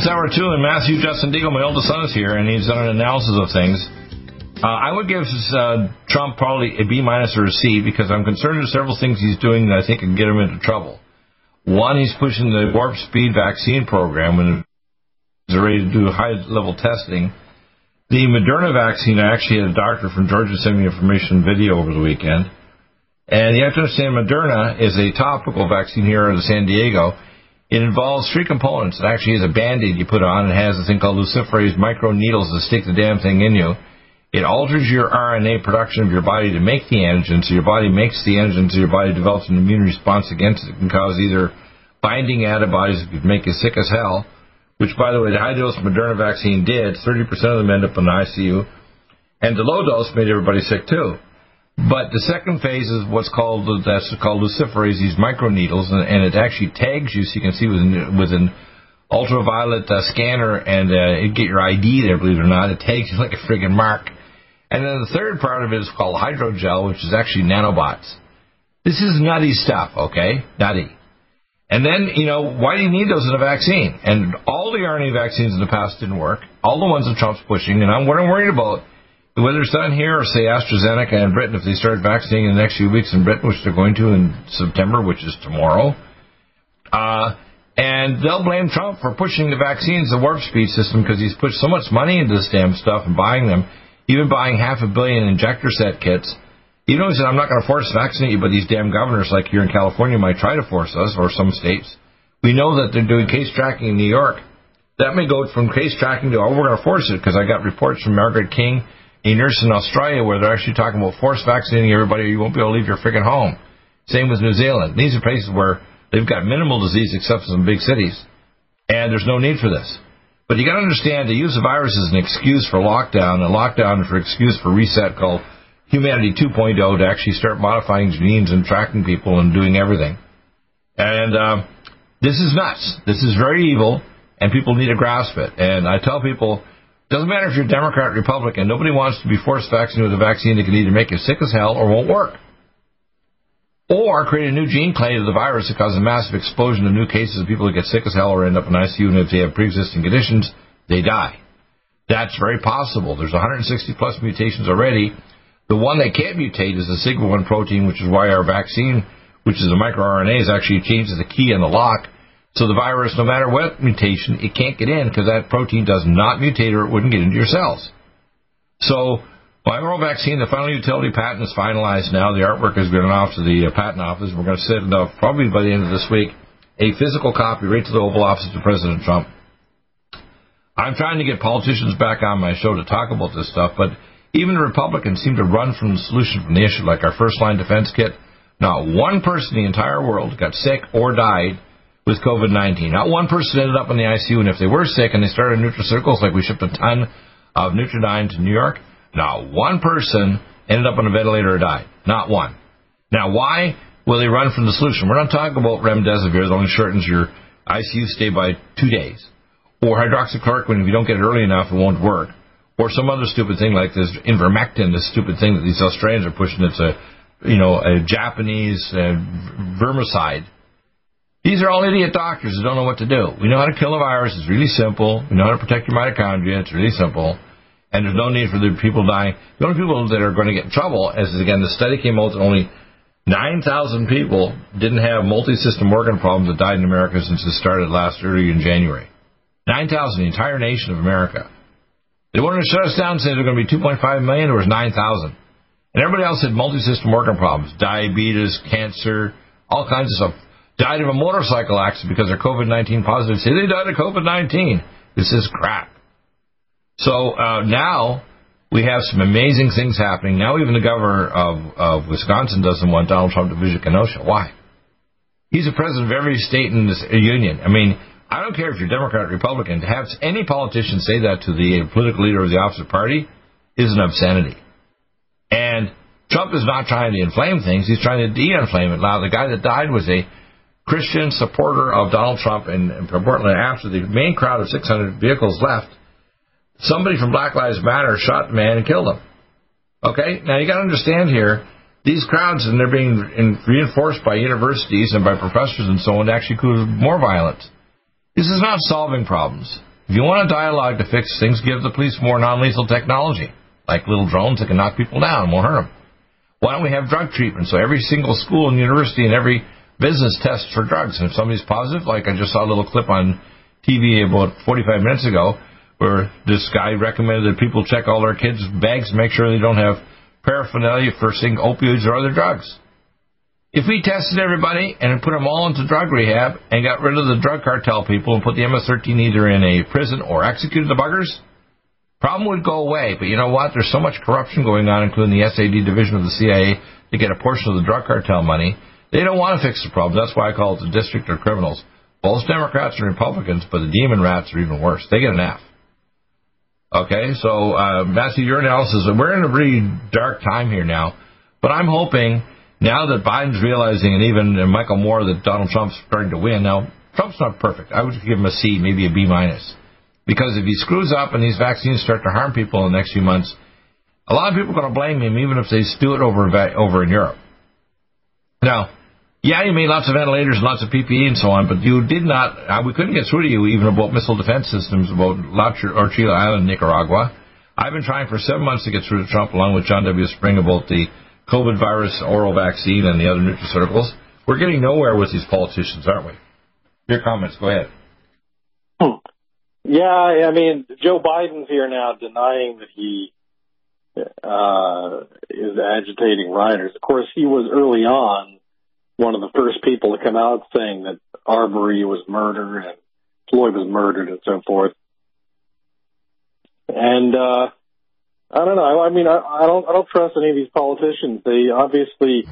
And it's hour two, and Matthew Justin Deagle, my oldest son, is here, and he's done an analysis of things. Uh, I would give uh, Trump probably a B minus or a C because I'm concerned with several things he's doing that I think can get him into trouble. One, he's pushing the warp speed vaccine program when he's ready to do high level testing. The Moderna vaccine, I actually had a doctor from Georgia send me information video over the weekend. And you have to understand Moderna is a topical vaccine here in San Diego it involves three components. It actually is a band-aid you put on. It has a thing called luciferase micro needles that stick the damn thing in you. It alters your RNA production of your body to make the antigen, so your body makes the antigen, so your body develops an immune response against it. It can cause either binding antibodies that could make you sick as hell, which, by the way, the high dose Moderna vaccine did. 30% of them end up in the ICU. And the low dose made everybody sick too. But the second phase is what's called that's called luciferase, these microneedles, and, and it actually tags you so you can see with an, with an ultraviolet uh, scanner and uh, it get your ID there. Believe it or not, it tags you like a friggin' mark. And then the third part of it is called hydrogel, which is actually nanobots. This is nutty stuff, okay? Nutty. And then, you know, why do you need those in a vaccine? And all the RNA vaccines in the past didn't work. All the ones that Trump's pushing, and I'm, what I'm worried about whether it's done here or say AstraZeneca in Britain, if they start vaccinating in the next few weeks in Britain, which they're going to in September, which is tomorrow, uh, and they'll blame Trump for pushing the vaccines, the warp speed system, because he's put so much money into this damn stuff and buying them, even buying half a billion injector set kits. You know, he said, I'm not going to force vaccinate you, but these damn governors, like here in California, might try to force us, or some states. We know that they're doing case tracking in New York. That may go from case tracking to, oh, we're going to force it, because I got reports from Margaret King a nurse in Australia where they're actually talking about force vaccinating everybody or you won't be able to leave your freaking home. Same with New Zealand. These are places where they've got minimal disease except for some big cities. And there's no need for this. But you got to understand to use the virus as an excuse for lockdown, and lockdown is for excuse for reset called Humanity 2.0 to actually start modifying genes and tracking people and doing everything. And um, this is nuts. This is very evil, and people need to grasp it. And I tell people doesn't matter if you're Democrat, or Republican. Nobody wants to be forced vaccinated with a vaccine that can either make you sick as hell or won't work. Or create a new gene clade of the virus that causes a massive explosion of new cases of people who get sick as hell or end up in ICU, and if they have pre-existing conditions, they die. That's very possible. There's 160 plus mutations already. The one that can't mutate is the sigma-1 protein, which is why our vaccine, which is a microRNA, is actually changes the key in the lock so the virus, no matter what mutation, it can't get in because that protein does not mutate or it wouldn't get into your cells. So viral vaccine, the final utility patent is finalized now. The artwork has gone off to the uh, patent office. We're going to send out probably by the end of this week a physical copy right to the Oval Office of President Trump. I'm trying to get politicians back on my show to talk about this stuff, but even the Republicans seem to run from the solution from the issue, like our first line defense kit. Not one person in the entire world got sick or died with COVID 19. Not one person ended up in the ICU, and if they were sick and they started nutraceuticals, like we shipped a ton of Nutridyne to New York, not one person ended up on a ventilator or died. Not one. Now, why will they run from the solution? We're not talking about remdesivir that only shortens your ICU stay by two days, or hydroxychloroquine if you don't get it early enough, it won't work, or some other stupid thing like this ivermectin, this stupid thing that these Australians are pushing. It's a, you know, a Japanese uh, vermicide these are all idiot doctors who don't know what to do. We know how to kill a virus. It's really simple. We know how to protect your mitochondria. It's really simple. And there's no need for the people dying. The only people that are going to get in trouble, is, again, the study came out that only 9,000 people didn't have multi-system organ problems that died in America since it started last early in January. 9,000, the entire nation of America. They wanted to shut us down and say there were going to be 2.5 million. There was 9,000. And everybody else had multi-system organ problems, diabetes, cancer, all kinds of stuff died of a motorcycle accident because they're COVID 19 positive. Say they died of COVID 19. This is crap. So uh, now we have some amazing things happening. Now even the governor of, of Wisconsin doesn't want Donald Trump to visit Kenosha. Why? He's the president of every state in this union. I mean, I don't care if you're Democrat or Republican. To have any politician say that to the political leader of the opposite party is an obscenity. And Trump is not trying to inflame things. He's trying to de-inflame it. Now, the guy that died was a Christian supporter of Donald Trump in, in Portland after the main crowd of 600 vehicles left. Somebody from Black Lives Matter shot the man and killed him. Okay? Now, you got to understand here, these crowds, and they're being reinforced by universities and by professors and so on, to actually cause more violence. This is not solving problems. If you want a dialogue to fix things, give the police more non-lethal technology, like little drones that can knock people down and won't hurt them. Why don't we have drug treatment? So every single school and university and every business tests for drugs. And if somebody's positive, like I just saw a little clip on TV about 45 minutes ago, where this guy recommended that people check all their kids' bags make sure they don't have paraphernalia for seeing opioids or other drugs. If we tested everybody and put them all into drug rehab and got rid of the drug cartel people and put the MS-13 either in a prison or executed the buggers, problem would go away. But you know what? There's so much corruption going on, including the SAD division of the CIA, to get a portion of the drug cartel money. They don't want to fix the problem. That's why I call it the district of criminals. Both Democrats and Republicans, but the demon rats are even worse. They get an F. Okay, so uh, Matthew, your analysis, we're in a really dark time here now, but I'm hoping now that Biden's realizing, and even Michael Moore, that Donald Trump's starting to win. Now, Trump's not perfect. I would give him a C, maybe a B minus, because if he screws up and these vaccines start to harm people in the next few months, a lot of people are going to blame him, even if they do it over over in Europe. Now, yeah, you made lots of ventilators and lots of PPE and so on, but you did not. Uh, we couldn't get through to you even about missile defense systems about La Orchila Island, Nicaragua. I've been trying for seven months to get through to Trump, along with John W. Spring, about the COVID virus oral vaccine and the other nutraceuticals. We're getting nowhere with these politicians, aren't we? Your comments, go ahead. Hmm. Yeah, I mean, Joe Biden's here now denying that he uh, is agitating rioters. Of course, he was early on one of the first people to come out saying that Arbery was murdered and Floyd was murdered and so forth. And uh, I don't know. I mean, I, I don't. I don't trust any of these politicians. They obviously,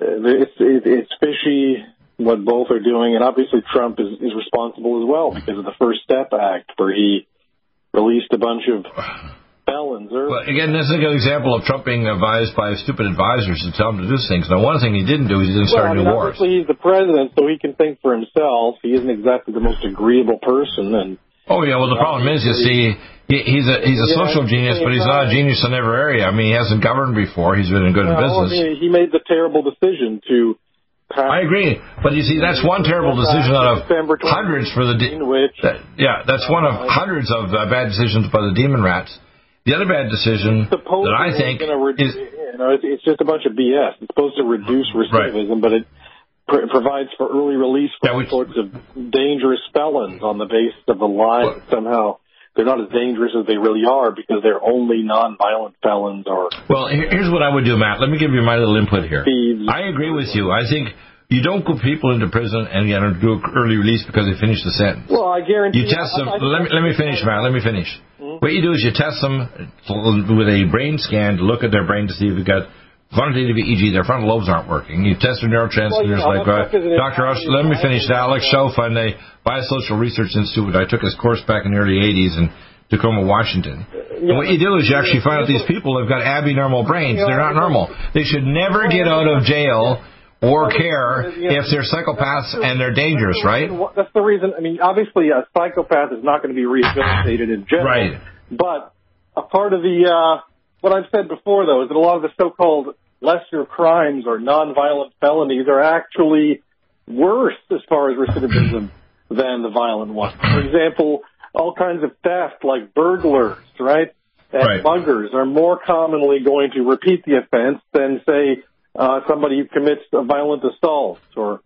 uh, it's it's fishy what both are doing, and obviously Trump is is responsible as well because of the First Step Act, where he released a bunch of felons. Well, again, this is a good example of Trump being advised by stupid advisors to tell him to do things. Now, one thing he didn't do is he didn't well, start I mean, new wars. Obviously, he's the president, so he can think for himself. He isn't exactly the most agreeable person, and Oh yeah, well the problem is, you see, he, he's a he's a yeah, social genius, but he's not a genius in every area. I mean, he hasn't governed before. He's been in good well, business. I mean, he made the terrible decision to. I agree, but you see, that's one terrible decision out of hundreds for the. De- which, that, yeah, that's one of hundreds of uh, bad decisions by the demon rats. The other bad decision that I think is, you know, it's, it's, just a bunch of BS. It's supposed to reduce recidivism, right. but it pr- provides for early release for all sorts of dangerous felons on the basis of lie that somehow they're not as dangerous as they really are because they're only nonviolent felons or. Well, here's what I would do, Matt. Let me give you my little input here. Thieves. I agree with you. I think you don't put people into prison and you know, do early release because they finish the sentence. Well, I guarantee you You test them. I, I, let me let me finish, man. Let me finish. Mm-hmm. What you do is you test them with a brain scan to look at their brain to see if you've got quantitative EEG, their frontal lobes aren't working. You test their neurotransmitters well, you know, like uh, Dr. Ush, let me finish that. Alex Schauss on the Biosocial Research Institute. I took his course back in the early 80s in Tacoma, Washington. Yeah, and what you do is you actually find out these people have got abnormal brains. They're not normal. They should never get out of jail or care if they're psychopaths and they're dangerous, right? That's the reason. I mean, obviously, a psychopath is not going to be rehabilitated in general. Right. But a part of the uh, what I've said before, though, is that a lot of the so-called lesser crimes or nonviolent felonies are actually worse as far as recidivism than the violent ones. For example, all kinds of theft like burglars, right? And right. muggers are more commonly going to repeat the offense than, say, uh, somebody who commits a violent assault or,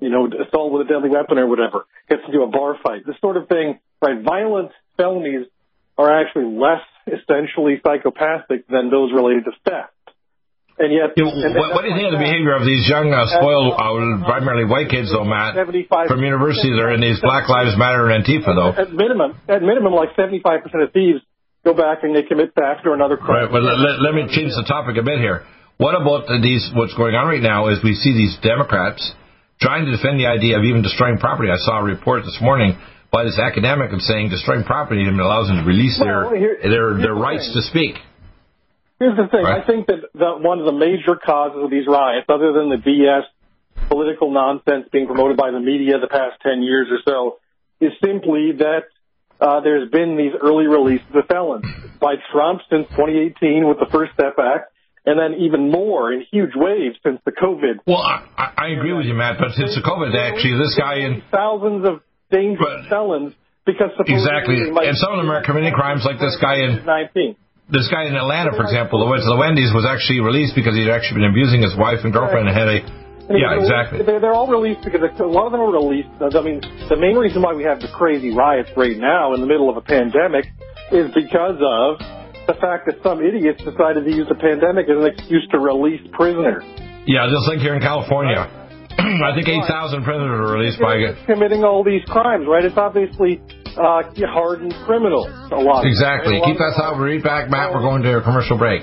you know, assault with a deadly weapon or whatever, gets into a bar fight. This sort of thing, right? Violent felonies are actually less essentially psychopathic than those related to theft. And yet, you know, and what, what, do you think of the behavior of these young, uh, spoiled, uh, primarily white kids, though, Matt, from universities are in these Black Lives Matter and Antifa, though? At minimum, at minimum, like 75% of thieves go back and they commit theft or another crime. Right, well, let, let me change the topic a bit here. What about these? What's going on right now is we see these Democrats trying to defend the idea of even destroying property. I saw a report this morning by this academic of saying destroying property allows them to release well, their here, their their rights thing. to speak. Here's the thing. Right. I think that, that one of the major causes of these riots, other than the BS political nonsense being promoted by the media the past 10 years or so, is simply that uh, there's been these early releases of felons by Trump since 2018 with the First Step Act, and then even more in huge waves since the COVID. Well, I, I agree with you, Matt, but since the COVID, actually, this guy in thousands of dangerous But- felons because Exactly. And some of them are committing crimes like this guy in- 19. this guy in Atlanta, for example, who went to the Wendy's, was actually released because he'd actually been abusing his wife and girlfriend and had a. And Yeah, exactly. They're, they're all released because a lot of them are released. I mean, the main reason why we have the crazy riots right now in the middle of a pandemic is because of the fact that some idiots decided to use the pandemic as an excuse to release prisoners. Yeah, just like here in California. I think 8,000 prisoners were released by. committing all these crimes, right? It's obviously uh, hardened criminals. A lot. Exactly. right? A lot Keep that thought. Read back, Matt. We're going to a commercial break.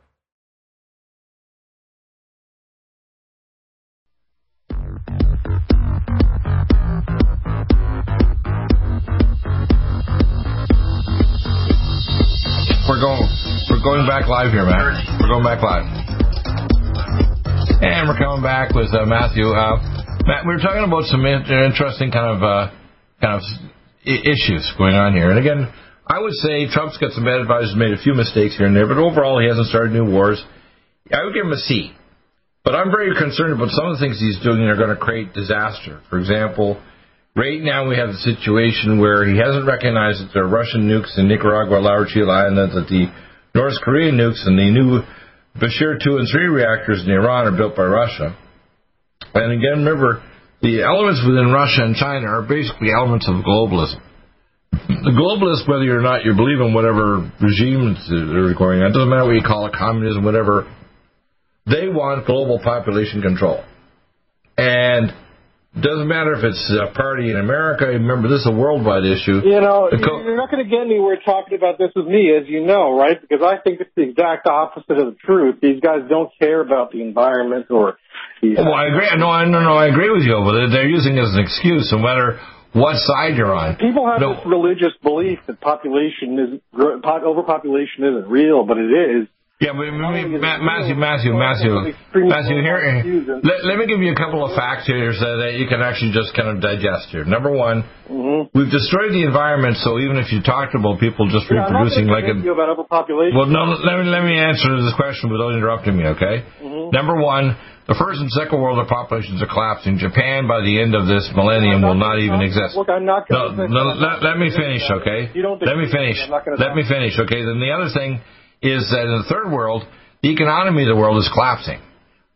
going. We're going back live here, man. We're going back live. And we're coming back with uh, Matthew. Uh, Matt, we were talking about some in- interesting kind of uh, kind of issues going on here. And again, I would say Trump's got some bad advisors, made a few mistakes here and there, but overall he hasn't started new wars. I would give him a C. But I'm very concerned about some of the things he's doing that are going to create disaster. For example, right now we have a situation where he hasn't recognized that there are Russian nukes in Nicaragua, La Orchila Island, that the North Korean nukes and the new Bushehr 2 and 3 reactors in Iran are built by Russia. And again, remember, the elements within Russia and China are basically elements of globalism. The globalists, whether or not you believe in whatever regime they're going, that doesn't matter what you call it, communism, whatever, they want global population control. And doesn't matter if it's a party in America. Remember, this is a worldwide issue. You know, co- you're not going to get anywhere talking about this with me, as you know, right? Because I think it's the exact opposite of the truth. These guys don't care about the environment or. The, well, I agree. No, no, no. I agree with you, but they're using it as an excuse, no matter what side you're on. People have no. this religious belief that population is overpopulation isn't real, but it is. Yeah, but Matthew, Matthew, Matthew, Matthew, here, let, let, me give you a couple of facts here so that you can actually just kind of digest here. Number one, mm-hmm. we've destroyed the environment, so even if you talked about people just yeah, reproducing like a... You about overpopulation. Well, no, let me, let me answer this question without interrupting me, okay? Mm-hmm. Number one, the first and second world populations are collapsing. Japan, by the end of this millennium, will not even exist. Look, I'm not going no, no, let, let me finish, okay? You don't let me finish. Let me finish, okay? Then the other thing is that in the third world, the economy of the world is collapsing.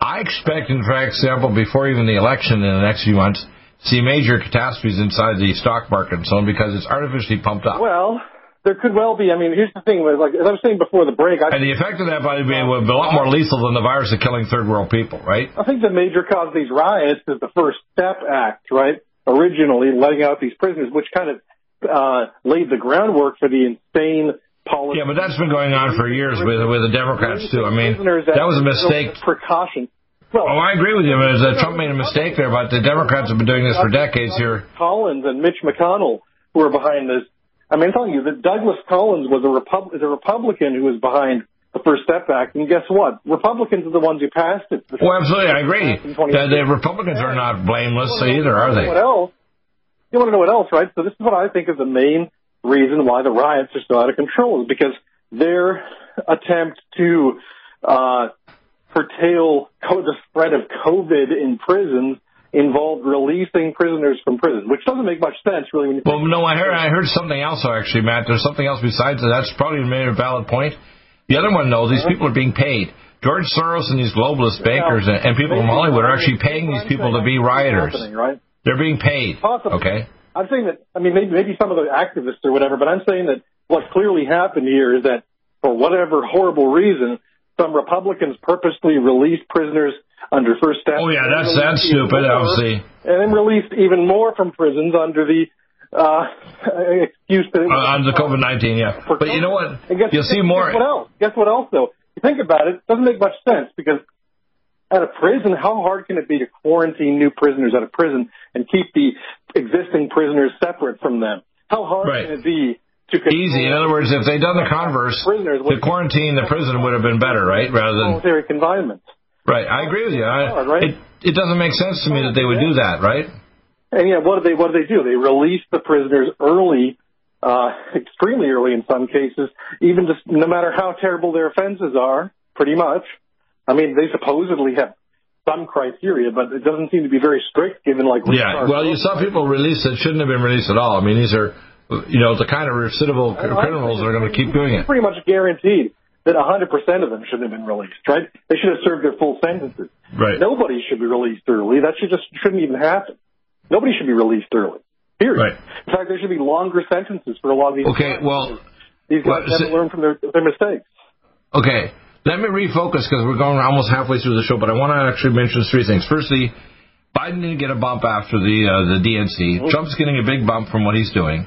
I expect, in fact, example, before even the election in the next few months, see major catastrophes inside the stock market and so on because it's artificially pumped up. Well, there could well be. I mean, here's the thing: like as I was saying before the break, I and the effect of that, by the way, would be a lot more lethal than the virus of killing third world people, right? I think the major cause of these riots is the First Step Act, right? Originally letting out these prisoners, which kind of uh, laid the groundwork for the insane policy. Yeah, but that's been going on for years with with the Democrats too. I mean, that was a mistake. Precaution. Well, oh, I agree with you. But uh, Trump made a mistake there, but the Democrats have been doing this for decades here. Collins and Mitch McConnell who are behind this. I mean, I'm telling you that Douglas Collins was a, Repub- is a Republican who was behind the First Step Act, and guess what? Republicans are the ones who passed it. Well, absolutely, I agree. The, the Republicans are not blameless either, are they? What else? You want to know what else, right? So this is what I think is the main reason why the riots are so out of control is because their attempt to uh, curtail the spread of COVID in prisons involved releasing prisoners from prison, which doesn't make much sense, really. Well, no, I heard I heard something else, actually, Matt. There's something else besides that. That's probably made a valid point. The other one, though, these uh-huh. people are being paid. George Soros and these globalist bankers yeah, and, and people from Hollywood are actually paying these people to be rioters. Right? They're being paid. Possibly. Okay. I'm saying that, I mean, maybe, maybe some of the activists or whatever, but I'm saying that what clearly happened here is that for whatever horrible reason, some Republicans purposely released prisoners under First Step. Oh yeah, that's that's stupid, more, obviously. And then released even more from prisons under the uh, excuse that uh, under COVID nineteen. Yeah, but you know what? Guess, You'll see more. Guess what else? Guess what else though? You think about it, it doesn't make much sense because at a prison, how hard can it be to quarantine new prisoners at a prison and keep the existing prisoners separate from them? How hard right. can it be to easy? In other words, if they'd done the converse, the quarantine the prison would have been better, right? Rather than solitary confinement. Right, I agree with you. I, it, it doesn't make sense to me that they would do that, right? And yeah, what do they what do they do? They release the prisoners early, uh, extremely early in some cases, even just no matter how terrible their offenses are, pretty much. I mean, they supposedly have some criteria, but it doesn't seem to be very strict given like. Yeah, well, you saw people released that shouldn't have been released at all. I mean, these are, you know, the kind of recidival criminals that are going to keep doing it. Pretty much guaranteed that 100% of them shouldn't have been released, right? They should have served their full sentences. Right. Nobody should be released early. That should just shouldn't even happen. Nobody should be released early. Period. Right. In fact, there should be longer sentences for a lot of these. Okay, well, these guys well, haven't learned from their their mistakes. Okay, let me refocus because we're going almost halfway through the show, but I want to actually mention three things. Firstly, Biden didn't get a bump after the uh, the DNC. Mm-hmm. Trump's getting a big bump from what he's doing.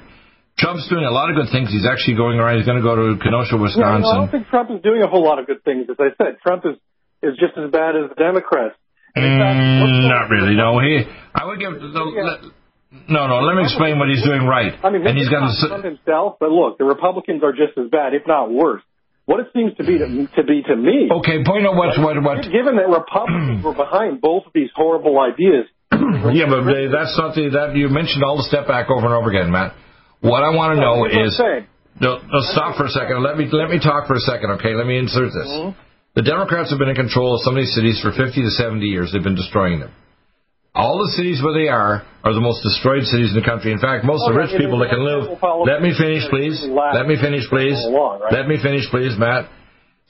Trump's doing a lot of good things. He's actually going around. He's going to go to Kenosha, Wisconsin. Yeah, I don't think Trump is doing a whole lot of good things. As I said, Trump is is just as bad as the Democrats. Mm, not really. No, he. I would give the. Yeah. No, no. Let me explain what he's doing right. I mean, and he's got to himself. But look, the Republicans are just as bad, if not worse. What it seems to be to, to be to me. Okay, point out what what what. Given that Republicans were behind both of these horrible ideas. yeah, but that's not the that you mentioned all the step back over and over again, Matt. What I want to know is. No, no, stop for a second. Let me let me talk for a second, okay? Let me insert this. Mm-hmm. The Democrats have been in control of some of these cities for 50 to 70 years. They've been destroying them. All the cities where they are are the most destroyed cities in the country. In fact, most of the rich people that can live. Let me finish, please. Let me finish, please. Let me finish, please, Matt.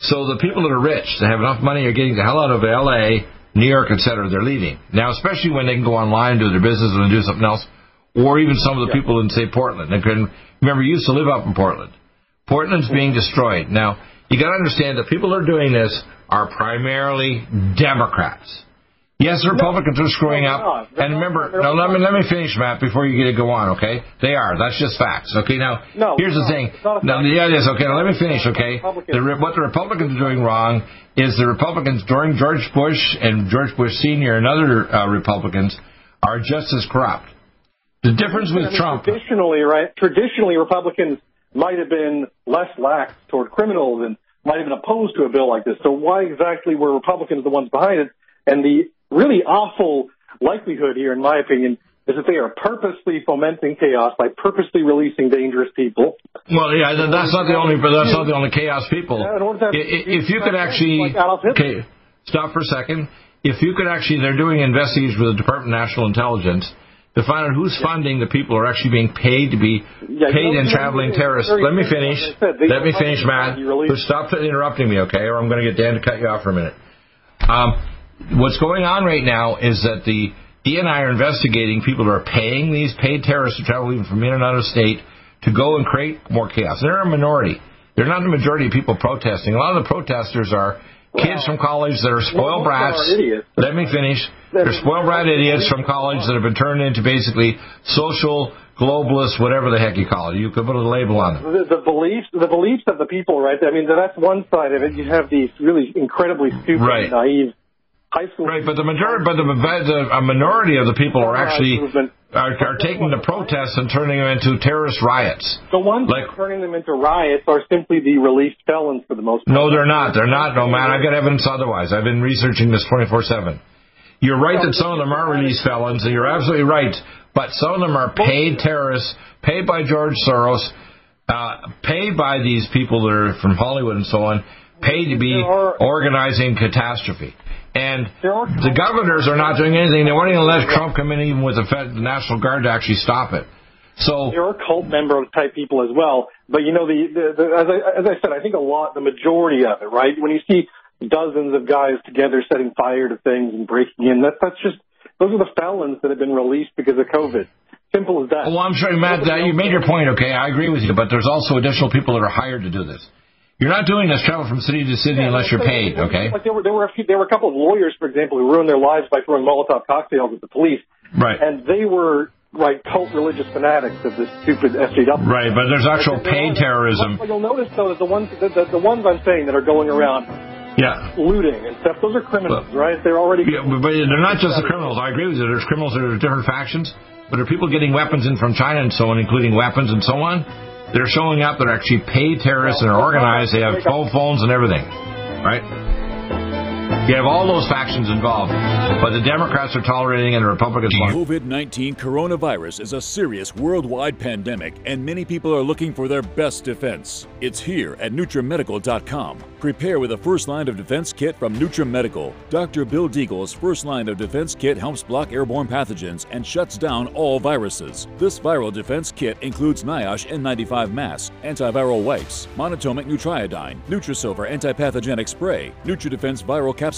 So the people that are rich, that have enough money, are getting the hell out of L.A., New York, etc., they're leaving. Now, especially when they can go online and do their business and do something else, or even some of the people in, say, Portland. They can, remember, you used to live up in Portland. Portland's being destroyed. Now, you got to understand that people who are doing this are primarily Democrats. Yes, the Republicans no, are screwing no, up. And remember, now let me let me finish, Matt, before you get to go on. Okay, they are. That's just facts. Okay, now no, here's the thing. Now, yeah, it is. Okay, now let me finish. Okay, the, what the Republicans are doing wrong is the Republicans during George Bush and George Bush Senior and other uh, Republicans are just as corrupt. The difference with I mean, Trump. Traditionally, right? Traditionally, Republicans might have been less lax toward criminals and might have been opposed to a bill like this. So why exactly were Republicans the ones behind it? And the really awful likelihood here, in my opinion, is that they are purposely fomenting chaos by purposely releasing dangerous people. Well, yeah, that's not the only, but that's not the only chaos people. If you could actually, okay, stop for a second. If you could actually, they're doing investigations with the Department of National Intelligence to find out who's funding the people who are actually being paid to be paid in traveling terrorists. Let me finish. Let me finish, Matt. Stop interrupting me, okay? Or I'm going to get Dan to cut you off for a minute. Um, what's going on right now is that the DNI are investigating people who are paying these paid terrorists to travel even from in and out of state to go and create more chaos. They're a minority. They're not the majority of people protesting. A lot of the protesters are kids from college that are spoiled brats. Let me finish. They're spoiled brat idiots from college that have been turned into basically social globalists, whatever the heck you call it. You could put a label on it. The, the beliefs, the beliefs of the people, right? I mean, that's one side of it. You have these really incredibly stupid, right. naive high school. Right, but the majority, but the, the a minority of the people are actually are, are taking the protests and turning them into terrorist riots. The ones like, turning them into riots are simply the released felons for the most part. No, they're not. They're not. No, man, I've got evidence otherwise. I've been researching this 24/7. You're right that some of them are released felons, and you're absolutely right. But some of them are paid terrorists, paid by George Soros, uh, paid by these people that are from Hollywood and so on, paid to be organizing catastrophe. And the governors are not doing anything. They won't even let Trump come in even with the, Fed, the National Guard to actually stop it. So there are cult member type people as well. But you know, the, the, the as I as I said, I think a lot, the majority of it, right? When you see dozens of guys together setting fire to things and breaking in, that that's just those are the felons that have been released because of COVID. Simple as that. Well, I'm sure, Matt, that you made your point. Okay, I agree with you, but there's also additional people that are hired to do this. You're not doing this travel from city to city yeah, unless you're paid, okay? Like there were there were a few, there were a couple of lawyers, for example, who ruined their lives by throwing Molotov cocktails at the police. Right. And they were like cult religious fanatics of this stupid SJW. Right, but there's actual paid terrorism. What you'll notice though that the ones the, the, the ones I'm saying that are going around yeah. looting and stuff. Those are criminals, well, right? They're already. Yeah, but they're not just the criminals. I agree with you. There's criminals that are different factions, but are people getting weapons in from China and so on, including weapons and so on? They're showing up. They're actually paid terrorists and are organized. They have 12 phones and everything, right? You have all those factions involved, but the Democrats are tolerating and the Republicans. COVID 19 coronavirus is a serious worldwide pandemic, and many people are looking for their best defense. It's here at NutriMedical.com. Prepare with a first line of defense kit from NutriMedical. Dr. Bill Deagle's first line of defense kit helps block airborne pathogens and shuts down all viruses. This viral defense kit includes NIOSH N95 mask, antiviral wipes, monatomic nutriodine, Nutrisilver antipathogenic spray, NutriDefense viral capsule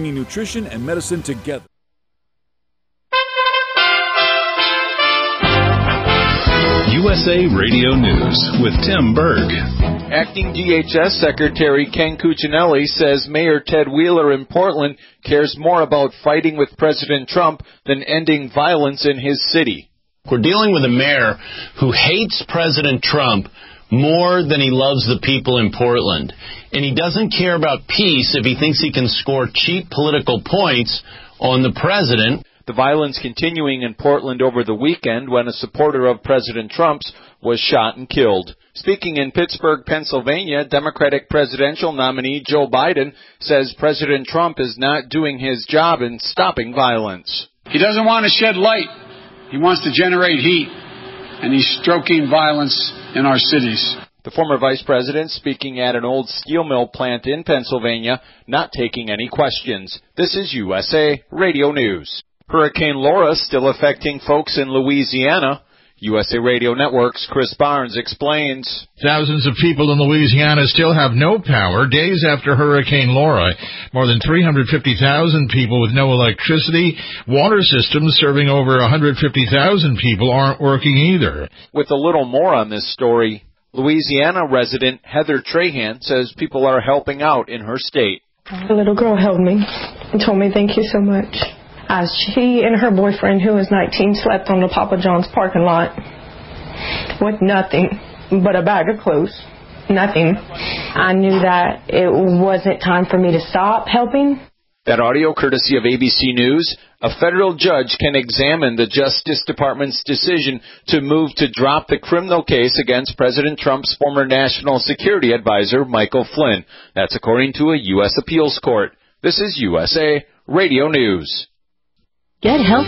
bringing nutrition and medicine together. USA Radio News with Tim Berg. Acting DHS Secretary Ken Cuccinelli says Mayor Ted Wheeler in Portland cares more about fighting with President Trump than ending violence in his city. We're dealing with a mayor who hates President Trump more than he loves the people in Portland. And he doesn't care about peace if he thinks he can score cheap political points on the president. The violence continuing in Portland over the weekend when a supporter of President Trump's was shot and killed. Speaking in Pittsburgh, Pennsylvania, Democratic presidential nominee Joe Biden says President Trump is not doing his job in stopping violence. He doesn't want to shed light. He wants to generate heat. And he's stroking violence in our cities. The former vice president speaking at an old steel mill plant in Pennsylvania, not taking any questions. This is USA Radio News. Hurricane Laura still affecting folks in Louisiana. USA Radio Network's Chris Barnes explains. Thousands of people in Louisiana still have no power days after Hurricane Laura. More than 350,000 people with no electricity. Water systems serving over 150,000 people aren't working either. With a little more on this story, Louisiana resident Heather Trahan says people are helping out in her state. A little girl held me and told me thank you so much. As she and her boyfriend, who was 19, slept on the Papa John's parking lot with nothing but a bag of clothes. Nothing. I knew that it wasn't time for me to stop helping. That audio courtesy of ABC News. A federal judge can examine the Justice Department's decision to move to drop the criminal case against President Trump's former national security advisor, Michael Flynn. That's according to a U.S. appeals court. This is USA Radio News. Get help.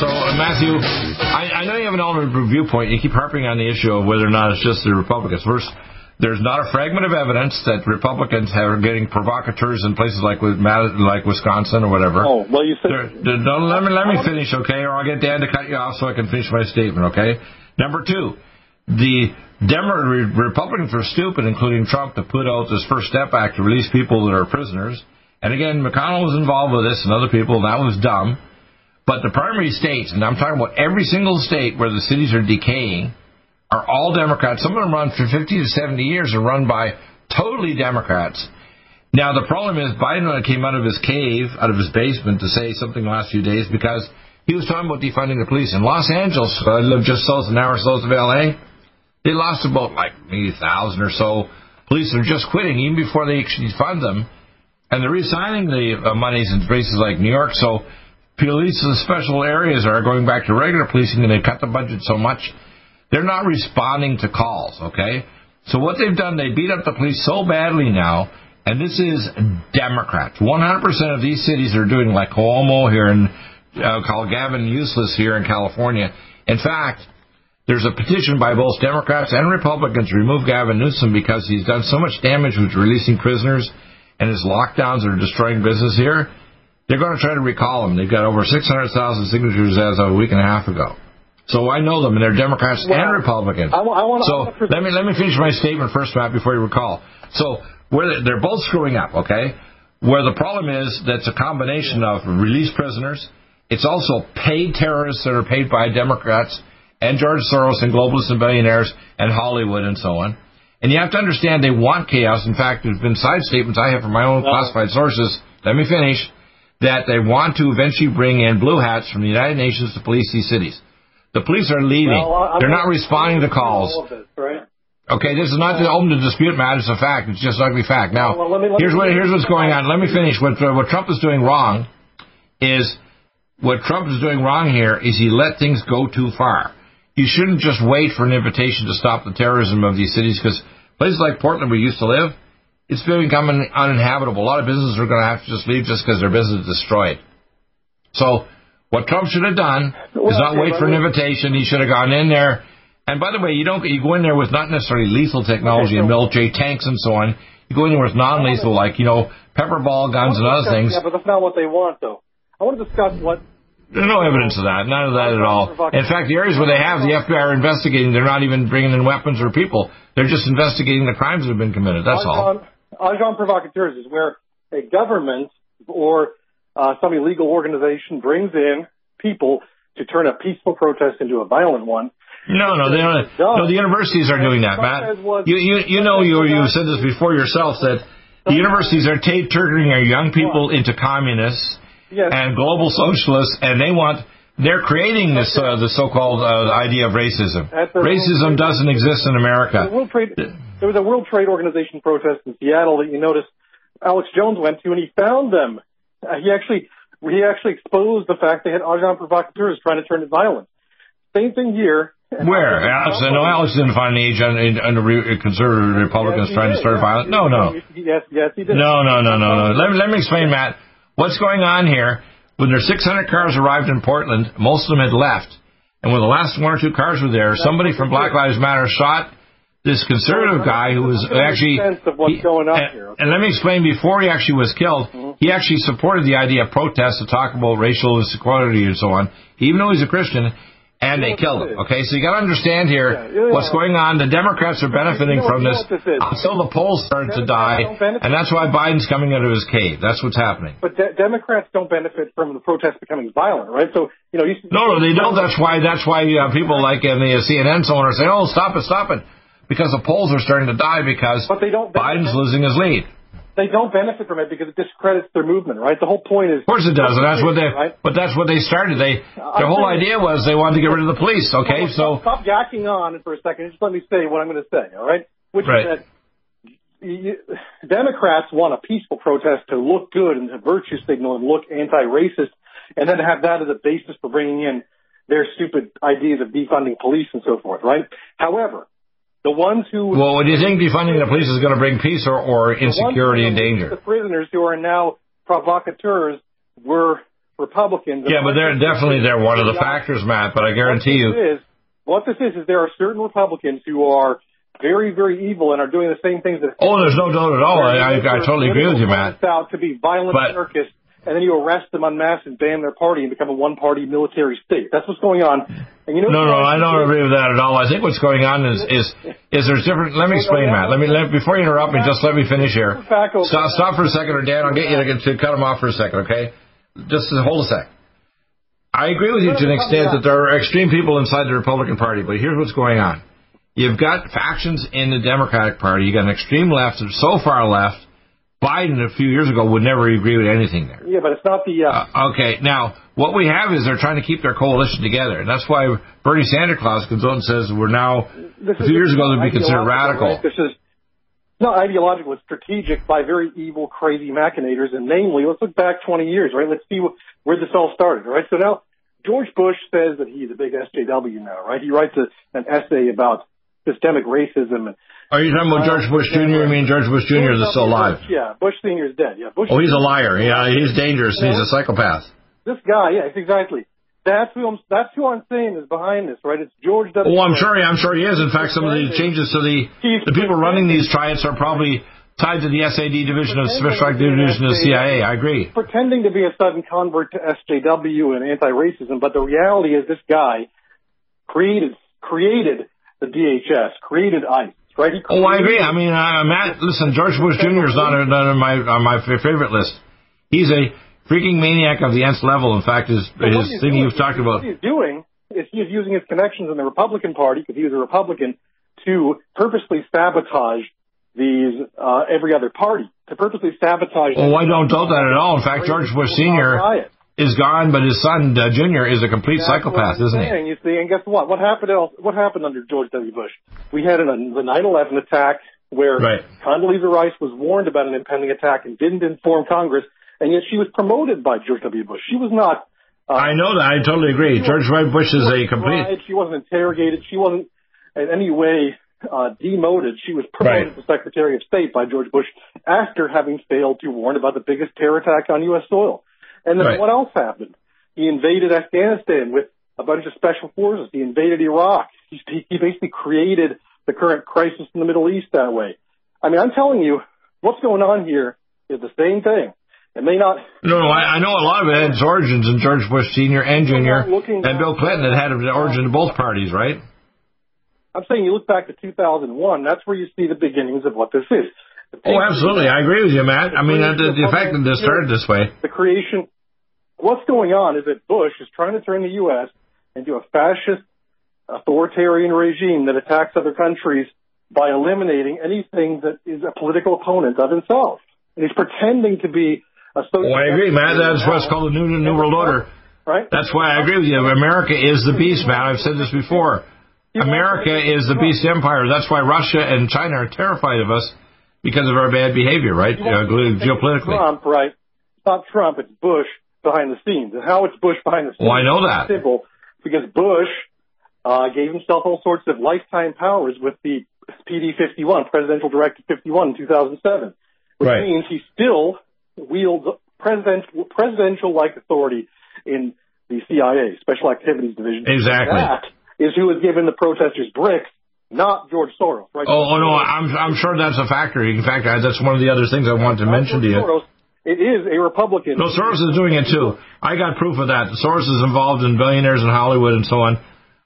Uh, uh, Matthew, I, I know you have an element of viewpoint. You keep harping on the issue of whether or not it's just the Republicans. First, there's not a fragment of evidence that Republicans are getting provocateurs in places like like Wisconsin or whatever. Oh, well, you said. There, don't, let me let me finish, okay? Or I'll get Dan to cut you off so I can finish my statement, okay? Number two, the Demo- Republicans are stupid, including Trump, to put out this First Step Act to release people that are prisoners. And again, McConnell was involved with this and other people. And That was dumb. But the primary states, and I'm talking about every single state where the cities are decaying, are all Democrats. Some of them run for 50 to 70 years are run by totally Democrats. Now, the problem is Biden came out of his cave, out of his basement, to say something the last few days because he was talking about defunding the police. In Los Angeles, I live just south an hour south of L.A., they lost about like maybe a thousand or so. Police are just quitting even before they actually fund them. And they're reassigning the uh, monies in places like New York. So police in special areas are going back to regular policing and they cut the budget so much they're not responding to calls, okay? So what they've done, they beat up the police so badly now, and this is Democrats. 100% of these cities are doing like Cuomo here in, uh, called Gavin useless here in California. In fact, there's a petition by both Democrats and Republicans to remove Gavin Newsom because he's done so much damage with releasing prisoners and his lockdowns are destroying business here. They're going to try to recall him. They've got over 600,000 signatures as of a week and a half ago. So I know them, and they're Democrats well, and Republicans. I, I want so I let me let me finish my statement first, Matt, before you recall. So where they're, they're both screwing up, okay? Where the problem is that's a combination of released prisoners. It's also paid terrorists that are paid by Democrats and George Soros and globalists and billionaires and Hollywood and so on. And you have to understand they want chaos. In fact, there's been side statements I have from my own classified sources. Let me finish. That they want to eventually bring in blue hats from the United Nations to police these cities. The police are leaving. Well, They're not responding to calls. This, right? Okay, this is not uh, open to dispute, Matt. It's a fact. It's just ugly fact. Now, well, let me, let here's what here's what's going on. Let me finish. What uh, what Trump is doing wrong is what Trump is doing wrong here is he let things go too far. you shouldn't just wait for an invitation to stop the terrorism of these cities because places like Portland, where we used to live, it's becoming uninhabitable. A lot of businesses are going to have to just leave just because their business is destroyed. So what Trump should have done is not wait for an invitation. He should have gone in there. And by the way, you don't you go in there with not necessarily lethal technology and military tanks and so on. You go in there with non-lethal, like you know, pepper ball guns and other things. Yeah, but that's not what they want, though. I want to discuss what there's no evidence of that. None of that at all. In fact, the areas where they have, the FBI are investigating. They're not even bringing in weapons or people. They're just investigating the crimes that have been committed. That's all. Agent provocateurs is where a government or uh, some illegal organization brings in people to turn a peaceful protest into a violent one. No, no, they don't. No, the universities are doing that, Matt. You, you, you know, you, you said this before yourself that the universities are t- turning our young people into communists and global socialists, and they want they're creating this uh, the so-called uh, idea of racism. Racism doesn't exist in America. Trade, there was a World Trade Organization protest in Seattle that you noticed Alex Jones went to, and he found them. Uh, he actually he actually exposed the fact they had agent provocateurs trying to turn it violent. Same thing here. Where? Alex, no, Alex didn't find any agent under conservative Republicans yes, trying did. to start violence. No, no. Yes, yes, he did. No, no, no, no, no. Let, let me explain, Matt. What's going on here? When their 600 cars arrived in Portland, most of them had left. And when the last one or two cars were there, somebody from Black Lives Matter shot this conservative guy who was actually. Sense of what's he, going on and, here. and let me explain. Before he actually was killed, Mm-hmm. he actually supported the idea of protests to talk about racial inequality and so on. Even though he's a Christian, and they killed him. Okay, so you got to understand here Yeah, what's going on. The Democrats are benefiting You know from this this until the polls start to die, and that's why Biden's coming out of his cave. That's what's happening. But de- Democrats don't benefit from the protests becoming violent, right? So you know, you, No, no, they don't. That's why. That's why uh, people like in the CNN so on are saying, "Oh, stop it, stop it," because the polls are starting to die because But they don't Biden's losing his lead. they don't benefit from it because it discredits their movement, right? The whole point is. Of course it does, and that's what they. Right? But that's what they started. They their whole idea was they wanted to get rid of the police. Okay, Stop- so stop yakking on for a second. Just let me say what I'm going to say. All right, which Right. is that Democrats want a peaceful protest to look good and to virtue signal and look anti-racist, and then have that as a basis for bringing in their stupid ideas of defunding police and so forth. Right. However, the ones who well, do you think defunding the police is going to bring peace or, or the ones who insecurity and danger? The prisoners who are now provocateurs were Republicans. Yeah, but they're definitely they're one of the factors, Matt. But I guarantee what you, is, what this is is there are certain Republicans who are very, very evil and are doing the same things that. oh, there's no doubt at all. I, I, I totally agree with you, Matt. Out to be violent But- anarchists, and then you arrest them en masse and ban their party and become a one-party military state. That's what's going on. And you know. No, no, I don't agree with that at all. I think what's going on is is is there's different. Let me explain, Matt. Let me let before you interrupt me. Just let me finish here. Stop, stop for a second, or Dan, I'll get you to, get, to cut him off for a second, okay? Just hold a sec. I agree with you to an extent that there are extreme people inside the Republican Party, but here's what's going on. You've got factions in the Democratic Party. You've got an extreme left, so far left. Biden a few years ago would never agree with anything there. Yeah, but it's not the. Uh, Uh, okay, now what we have is they're trying to keep their coalition together, and that's why Bernie Sanders Claus comes out and says we're now this a few years ago they'd be considered radical. right? This is not ideological. It's strategic by very evil, crazy machinators. And namely, let's look back 20 years, right? Let's see wh- where this all started, right? So now George Bush says that he's a big SJW now, right? He writes a, an essay about systemic racism. Are you talking about George um, Bush Jr.? You mean George Bush Jr. is still alive? Yeah, Bush Sr. is dead. Yeah, Bush. Oh, he's a liar. Yeah, he's dangerous. He's a psychopath. This guy, yes, exactly. That's who I'm. That's who I'm saying is behind this, right? It's George W. Oh, I'm sure. I'm sure he is. In fact, some of the changes to the the people running these triads are probably tied to the SAD division of Special Active Division of the CIA. I agree. pretending to be a sudden convert to SJW and anti-racism, but the reality is this guy created created the DHS, created ICE, right? He Oh, I agree. I mean, uh, Matt, listen, George Bush Jr. is not, not on my on my favorite list. He's a freaking maniac of the nth level. In fact, his So his thing doing- you've talked about. What he's doing is he's using his connections in the Republican Party because he was a Republican to purposely sabotage these uh, every other party to purposely sabotage. Oh, I don't doubt that at all. In fact, George Bush Sr. Is gone, but his son uh, Jr. is a complete That's psychopath, isn't he? saying, You see, and guess what? What happened? Else, what happened under George W. Bush? We had an, the 9/11 attack where Right. Condoleezza Rice was warned about an impending attack and didn't inform Congress, and yet she was promoted by George W. Bush. She was not Uh, I know that. I totally agree. George W. Bush is a complete. Tried. She wasn't interrogated. She wasn't in any way uh, demoted. She was promoted Right. to Secretary of State by George Bush after having failed to warn about the biggest terror attack on U.S. soil. And then Right. what else happened? He invaded Afghanistan with a bunch of special forces. He invaded Iraq. He, he basically created the current crisis in the Middle East that way. I mean, I'm telling you, what's going on here is the same thing. It may not No, no, I, I know a lot of it had its origins in George Bush Senior and Junior, looking and Bill Clinton. It had an origin in both parties, right? I'm saying you look back to 2001, that's where you see the beginnings of what this is. Oh, absolutely. I agree with you, Matt. I mean, the, the fact that this started this way. The creation, what's going on is that Bush is trying to turn the U.S. into a fascist, authoritarian regime that attacks other countries by eliminating anything that is a political opponent of himself. And he's pretending to be a social. Oh, I agree, Matt. That's what's called the New New World Order. Right? That's why I agree with you. America is the beast, Matt. I've said this before. America is the beast empire. That's why Russia and China are terrified of us because of our bad behavior, right? Uh, geopolitically. Trump, right? It's not Trump, it's Bush behind the scenes. And how it's Bush behind the scenes? Well, I know that. Simple, because Bush uh, gave himself all sorts of lifetime powers with the PD 51, Presidential Directive 51 in 2007, which Right. means he still wields presidential presidential like authority in the CIA, Special Activities Division. Exactly. That is who has given the protesters bricks, not George Soros. Right? Oh, oh no, I'm I'm sure that's a factor. In fact, I, that's one of the other things I wanted to mention to you. Soros. It is a Republican. No, Soros is doing it too. I got proof of that. Soros is involved in billionaires in Hollywood and so on.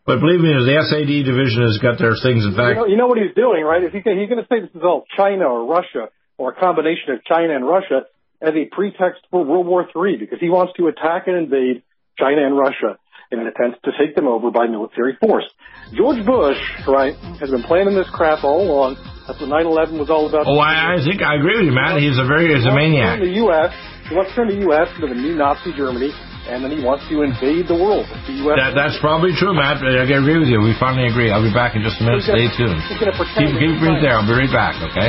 But believe me, the SAD division has got their things. In You fact, know, you know what he's doing, right? Is he, he's going to say this is all China or Russia or a combination of China and Russia as a pretext for World War III because he wants to attack and invade China and Russia in an attempt to take them over by military force. George Bush, right, has been planning this crap all along. That's what 9/11 was all about. oh, I, I think I agree with you, Matt. He's a very he's a He wants to maniac. The U.S. He wants to turn the U.S. into the new Nazi Germany, and then he wants to invade the world. The U.S. That, that's probably true, Matt. I agree with you. We finally agree. I'll be back in just a minute. Stay tuned. he's gonna pretend Keep, keep it there. I'll be right back. Okay.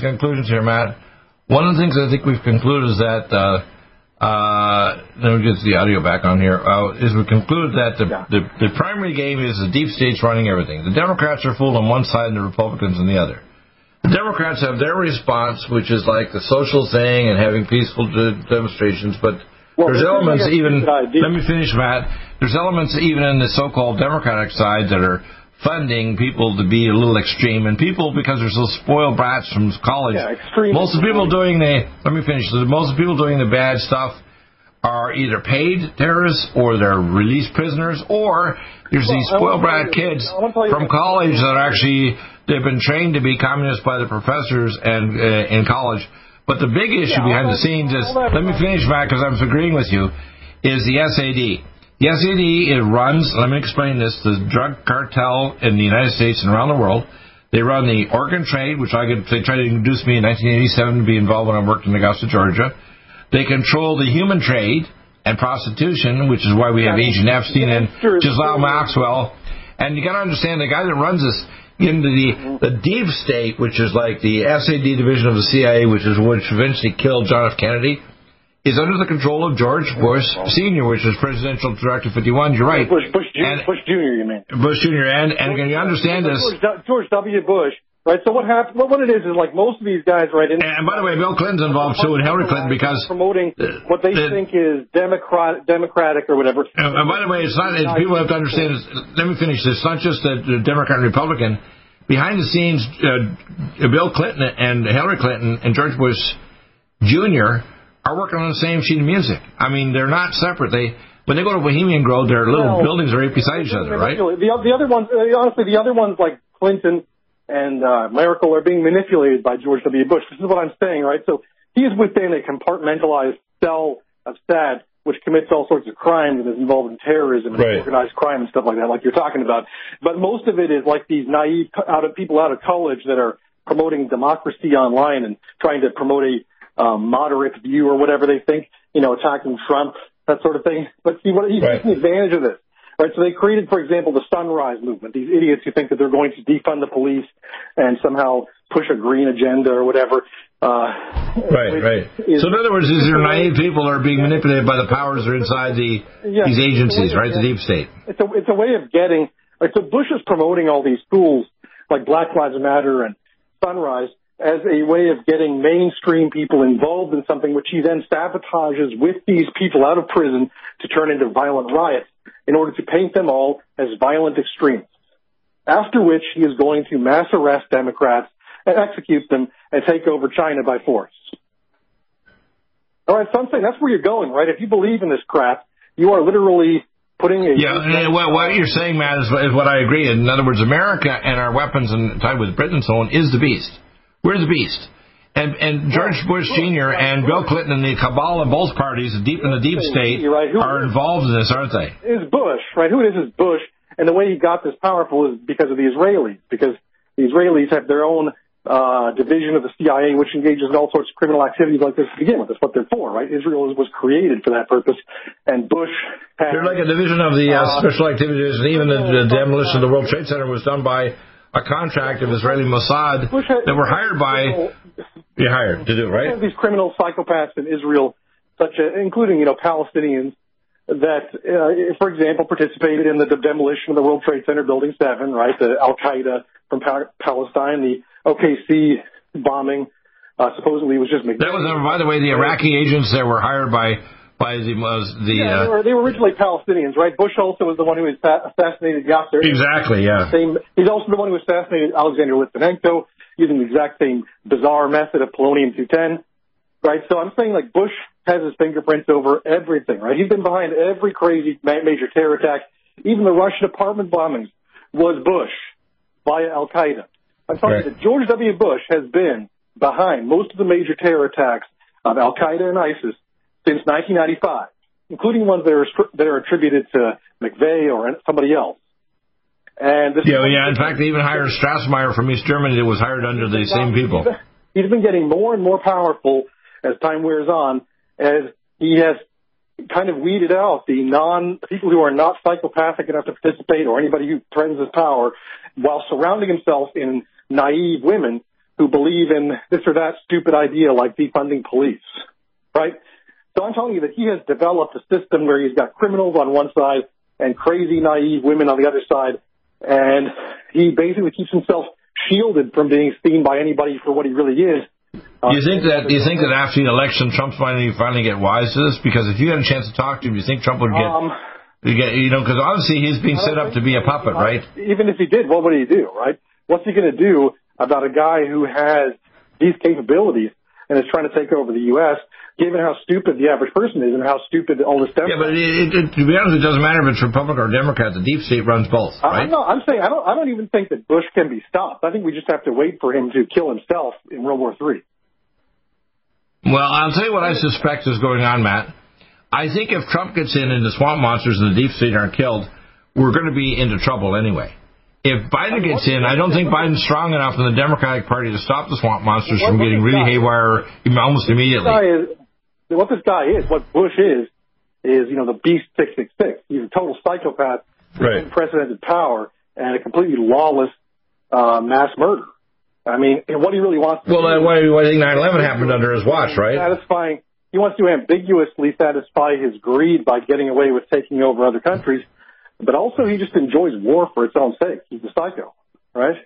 To conclusions here, Matt. One of the things I think we've concluded is that, uh, uh, let me get the audio back on here, uh, is we concluded that the, yeah. the, the primary game is the deep states running everything. The Democrats are fooled on one side and the Republicans on the other. The Democrats have their response, which is like the social thing and having peaceful demonstrations, but well, there's elements even. Let me finish, Matt. There's elements even in the so-called Democratic side that are funding people to be a little extreme, and people because they're so spoiled brats from college. Yeah, extreme. Most of the people doing the let me finish. Most of the people doing the bad stuff are either paid terrorists or they're released prisoners, or there's well, these spoiled brat kids from college that are actually they've been trained to be communists by the professors and uh, in college. But the big issue yeah, behind the scenes is let me finish, Matt, because I'm agreeing with you. Is the SAD? The SAD it runs. Let me explain this: the drug cartel in the United States and around the world. They run the organ trade, which I could, they tried to induce me in 1987 to be involved when I worked in Augusta, Georgia. They control the human trade and prostitution, which is why we have Agent Epstein and Ghislaine Maxwell. And you got to understand the guy that runs this into the the deep state, which is like the SAD division of the CIA, which is which eventually killed John F. Kennedy is under the control of George Bush Senior, which is Presidential Directive 51. You're right. Bush, Bush, Jr., Bush Jr. You mean? Bush Jr. And and can you understand this? George, W. Bush. Right. So what happened? What, what it is is like most of these guys, right? In, and by the way, Bill Clinton's involved too, and Hillary Clinton because promoting what they the, think is democratic, democratic or whatever. And, and by the way, it's not. people have to understand. let me finish this. It's not just the, the Democrat and Republican. Behind the scenes, uh, Bill Clinton and Hillary Clinton and George Bush Jr are working on the same sheet of music. I mean, they're not separate. They when they go to Bohemian Grove, their little well, buildings are right beside each other, right? The, the other ones, uh, honestly, the other ones like Clinton and uh, Merkel are being manipulated by George W. Bush. This is what I'm saying, right? So he's within a compartmentalized cell of SAD, which commits all sorts of crimes and is involved in terrorism and right. organized crime and stuff like that, like you're talking about. But most of it is like these naive out of people out of college that are promoting democracy online and trying to promote a um, moderate view or whatever they think, you know, attacking Trump, that sort of thing. But see, what he's right. taking advantage of this. Right, so they created, for example, the Sunrise Movement. These idiots who think that they're going to defund the police and somehow push a green agenda or whatever. Uh, right, right. Is, so in other words, these are naive people are being manipulated by the powers that are inside the yeah, these agencies, right? The deep state. It's a it's a way of getting. Right, so Bush is promoting all these tools like Black Lives Matter and Sunrise as a way of getting mainstream people involved in something which he then sabotages with these people out of prison to turn into violent riots in order to paint them all as violent extremists. After which he is going to mass arrest Democrats and execute them and take over China by force. All right, so I'm saying that's where you're going, right? If you believe in this crap, you are literally putting a yeah. What you're saying, Matt, is, is what I agree. In other words, America and our weapons and tied with Britain and so on is the beast. We're the beast. And, and George Bush Sr. and Bill Clinton and the cabal of both parties, deep in the deep state, right. are involved in this, aren't they? Is Bush, right? Who it is is Bush, and the way he got this powerful is because of the Israelis, because the Israelis have their own uh, division of the CIA, which engages in all sorts of criminal activities like this to begin with. That's what they're for, right? Israel was created for that purpose, and Bush. Had, they're like a division of the uh, uh, special activities, and even the, the demolition of the World Trade Center was done by a contract of Israeli Mossad that were hired by you hired to do right. These criminal psychopaths in Israel, such as, including you know Palestinians, that uh, for example participated in the demolition of the World Trade Center Building Seven, right? The Al Qaeda from pa- Palestine, the OKC bombing. Uh, supposedly was just McVeigh. That was, uh, by the way, the Iraqi agents that were hired by the was the yeah, they, were, they were originally Palestinians, right? Bush also was the one who assassinated Yasser. Exactly, yeah. Same. He's also the one who assassinated Alexander Litvinenko using the exact same bizarre method of polonium 210, right? So I'm saying like Bush has his fingerprints over everything, right? He's been behind every crazy major terror attack, even the Russian apartment bombings was Bush via Al Qaeda. I'm talking right. that George W. Bush has been behind most of the major terror attacks of Al Qaeda and ISIS since 1995, including ones that are that are attributed to McVeigh or somebody else. And this yeah, yeah. In fact, they even hired Strassmeir from East Germany that was hired under the same people. He's been getting more and more powerful as time wears on, as he has kind of weeded out the non people who are not psychopathic enough to participate or anybody who threatens his power, while surrounding himself in naive women who believe in this or that stupid idea like defunding police, right? So I'm telling you that he has developed a system where he's got criminals on one side and crazy, naive women on the other side. And he basically keeps himself shielded from being seen by anybody for what he really is. Do you think that? Do you think that after the election, Trump finally finally get wise to this? Because if you had a chance to talk to him, do you think Trump would get? Um, get you know, because obviously he's being set up to be a puppet, right? Even if he did, what would he do, right? What's he going to do about a guy who has these capabilities and is trying to take over the U.S given how stupid the average person is and how stupid all this stuff. Yeah, but it, it, to be honest, it doesn't matter if it's Republican or Democrat. The deep state runs both, right? I'm, not, I'm saying I don't. I don't even think that Bush can be stopped. I think we just have to wait for him to kill himself in World War Three. Well, I'll tell you what I suspect is going on, Matt. I think if Trump gets in and the swamp monsters and the deep state aren't killed, we're going to be into trouble anyway. If Biden gets in, I don't think Biden's strong enough in the Democratic Party to stop the swamp monsters from getting really haywire almost immediately what this guy is, what Bush is, is you know the beast six six six. He's a total psychopath, right. unprecedented power, and a completely lawless uh, mass murder. I mean, what he really wants. To well, do, why, why I think 9/11 happened under his watch, right? Satisfying. He wants to ambiguously satisfy his greed by getting away with taking over other countries, but also he just enjoys war for its own sake. He's a psycho, right?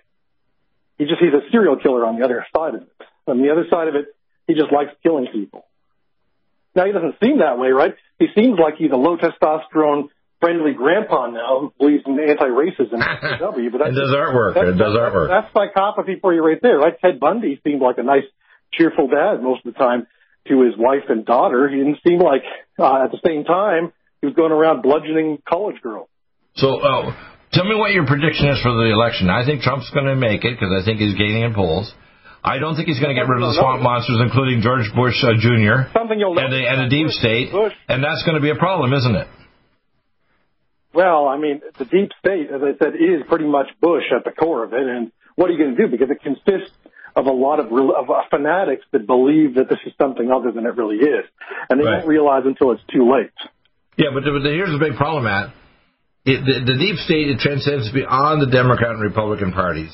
He just he's a serial killer on the other side of it. On the other side of it, he just likes killing people. Now he doesn't seem that way, right? He seems like he's a low testosterone friendly grandpa now who believes in anti-racism. w, but it does artwork. It does artwork. That's psychopathy for you right there, right? Ted Bundy seemed like a nice, cheerful dad most of the time to his wife and daughter. He didn't seem like uh, at the same time he was going around bludgeoning college girls. So, uh, tell me what your prediction is for the election. I think Trump's going to make it because I think he's gaining in polls. I don't think he's going to get rid of the swamp monsters, including George Bush uh, Jr. Something you'll and the, and the deep state, and that's going to be a problem, isn't it? Well, I mean, the deep state, as I said, is pretty much Bush at the core of it. And what are you going to do? Because it consists of a lot of, of uh, fanatics that believe that this is something other than it really is, and they right. don't realize until it's too late. Yeah, but, but here's the big problem, Matt. It, the, the deep state it transcends beyond the Democrat and Republican parties.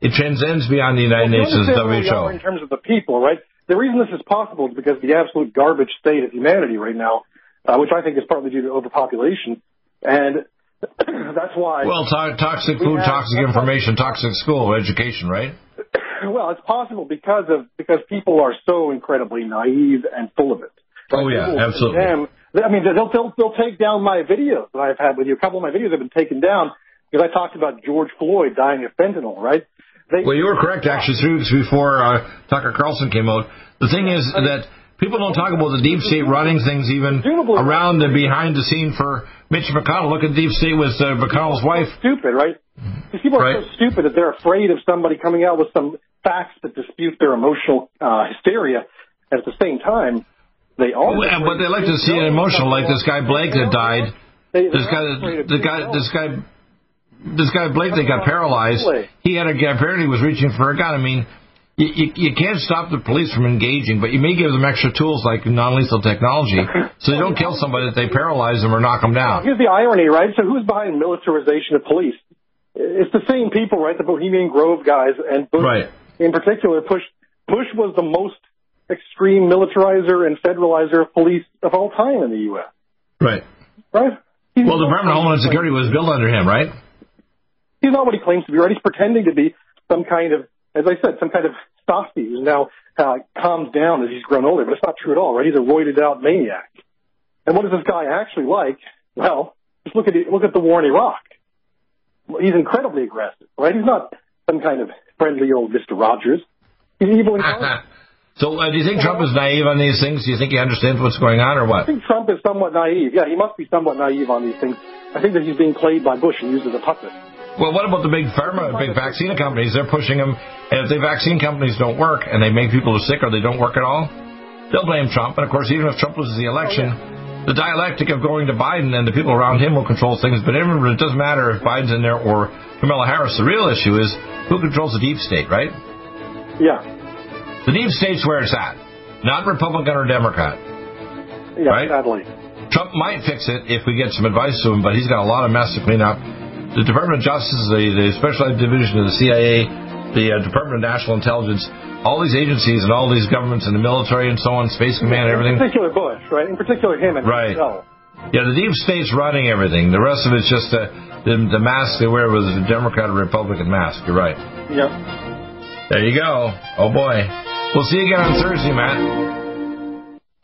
It transcends beyond the United well, Nations WHO. In terms of the people, right? The reason this is possible is because the absolute garbage state of humanity right now, uh, which I think is partly due to overpopulation, and that's why. Well, to- toxic food, have, toxic information, toxic school education, right? Well, it's possible because of because people are so incredibly naive and full of it. Oh yeah, absolutely. Them, I mean, they'll, they'll they'll take down my videos that I've had with you. A couple of my videos have been taken down because I talked about George Floyd dying of fentanyl, right? They, well, you were correct. Actually, three weeks before uh, Tucker Carlson came out. The thing is that people don't talk about the deep state running things even around and behind the scene for Mitch McConnell. Look at deep state with uh, McConnell's wife. Stupid, right? These people are so stupid that they're afraid of somebody coming out with some facts that dispute their emotional uh, hysteria. At the same time, they all. Well, but they like to see it emotional, like this guy Blake that died. This guy, the guy, this guy, this guy Blake that got paralyzed. He had a apparently was reaching for a gun. I mean, you, you, you can't stop the police from engaging, but you may give them extra tools like non-lethal technology, so they don't kill somebody that they paralyze them or knock them down. Here's the irony, right? So who's behind militarization of police? It's the same people, right? The Bohemian Grove guys and Bush, right. in particular. Bush Bush was the most extreme militarizer and federalizer of police of all time in the U.S. Right. Right. He's well, the Department of Homeland Security was built under him, right? He's not what he claims to be, right? He's pretending to be some kind of, as I said, some kind of softy who's now uh, calmed down as he's grown older, but it's not true at all, right? He's a roided out maniac. And what is this guy actually like? Well, just look at it, look at the war in Iraq. He's incredibly aggressive, right? He's not some kind of friendly old Mister Rogers. He's evil incarnate. So, uh, do you think Trump is naive on these things? Do you think he understands what's going on, or what? I think Trump is somewhat naive. Yeah, he must be somewhat naive on these things. I think that he's being played by Bush and used as a puppet. Well, what about the big pharma, big vaccine companies? They're pushing them, and if the vaccine companies don't work and they make people sick or they don't work at all, they'll blame Trump. And of course, even if Trump loses the election, oh, yeah. the dialectic of going to Biden and the people around him will control things. But remember, it doesn't matter if Biden's in there or Kamala Harris. The real issue is who controls the deep state, right? Yeah. The deep state's where it's at, not Republican or Democrat. Yeah, right? sadly. Trump might fix it if we get some advice to him, but he's got a lot of mess to clean up the Department of Justice, the, the Specialized Division of the CIA, the uh, Department of National Intelligence, all these agencies and all these governments and the military and so on, Space Command, everything. In particular, Bush, right? In particular, him and right. himself. Yeah, the deep state's running everything. The rest of it's just uh, the the mask they wear was a Democrat or Republican mask. You're right. Yep. There you go. Oh boy. We'll see you again on Thursday, Matt.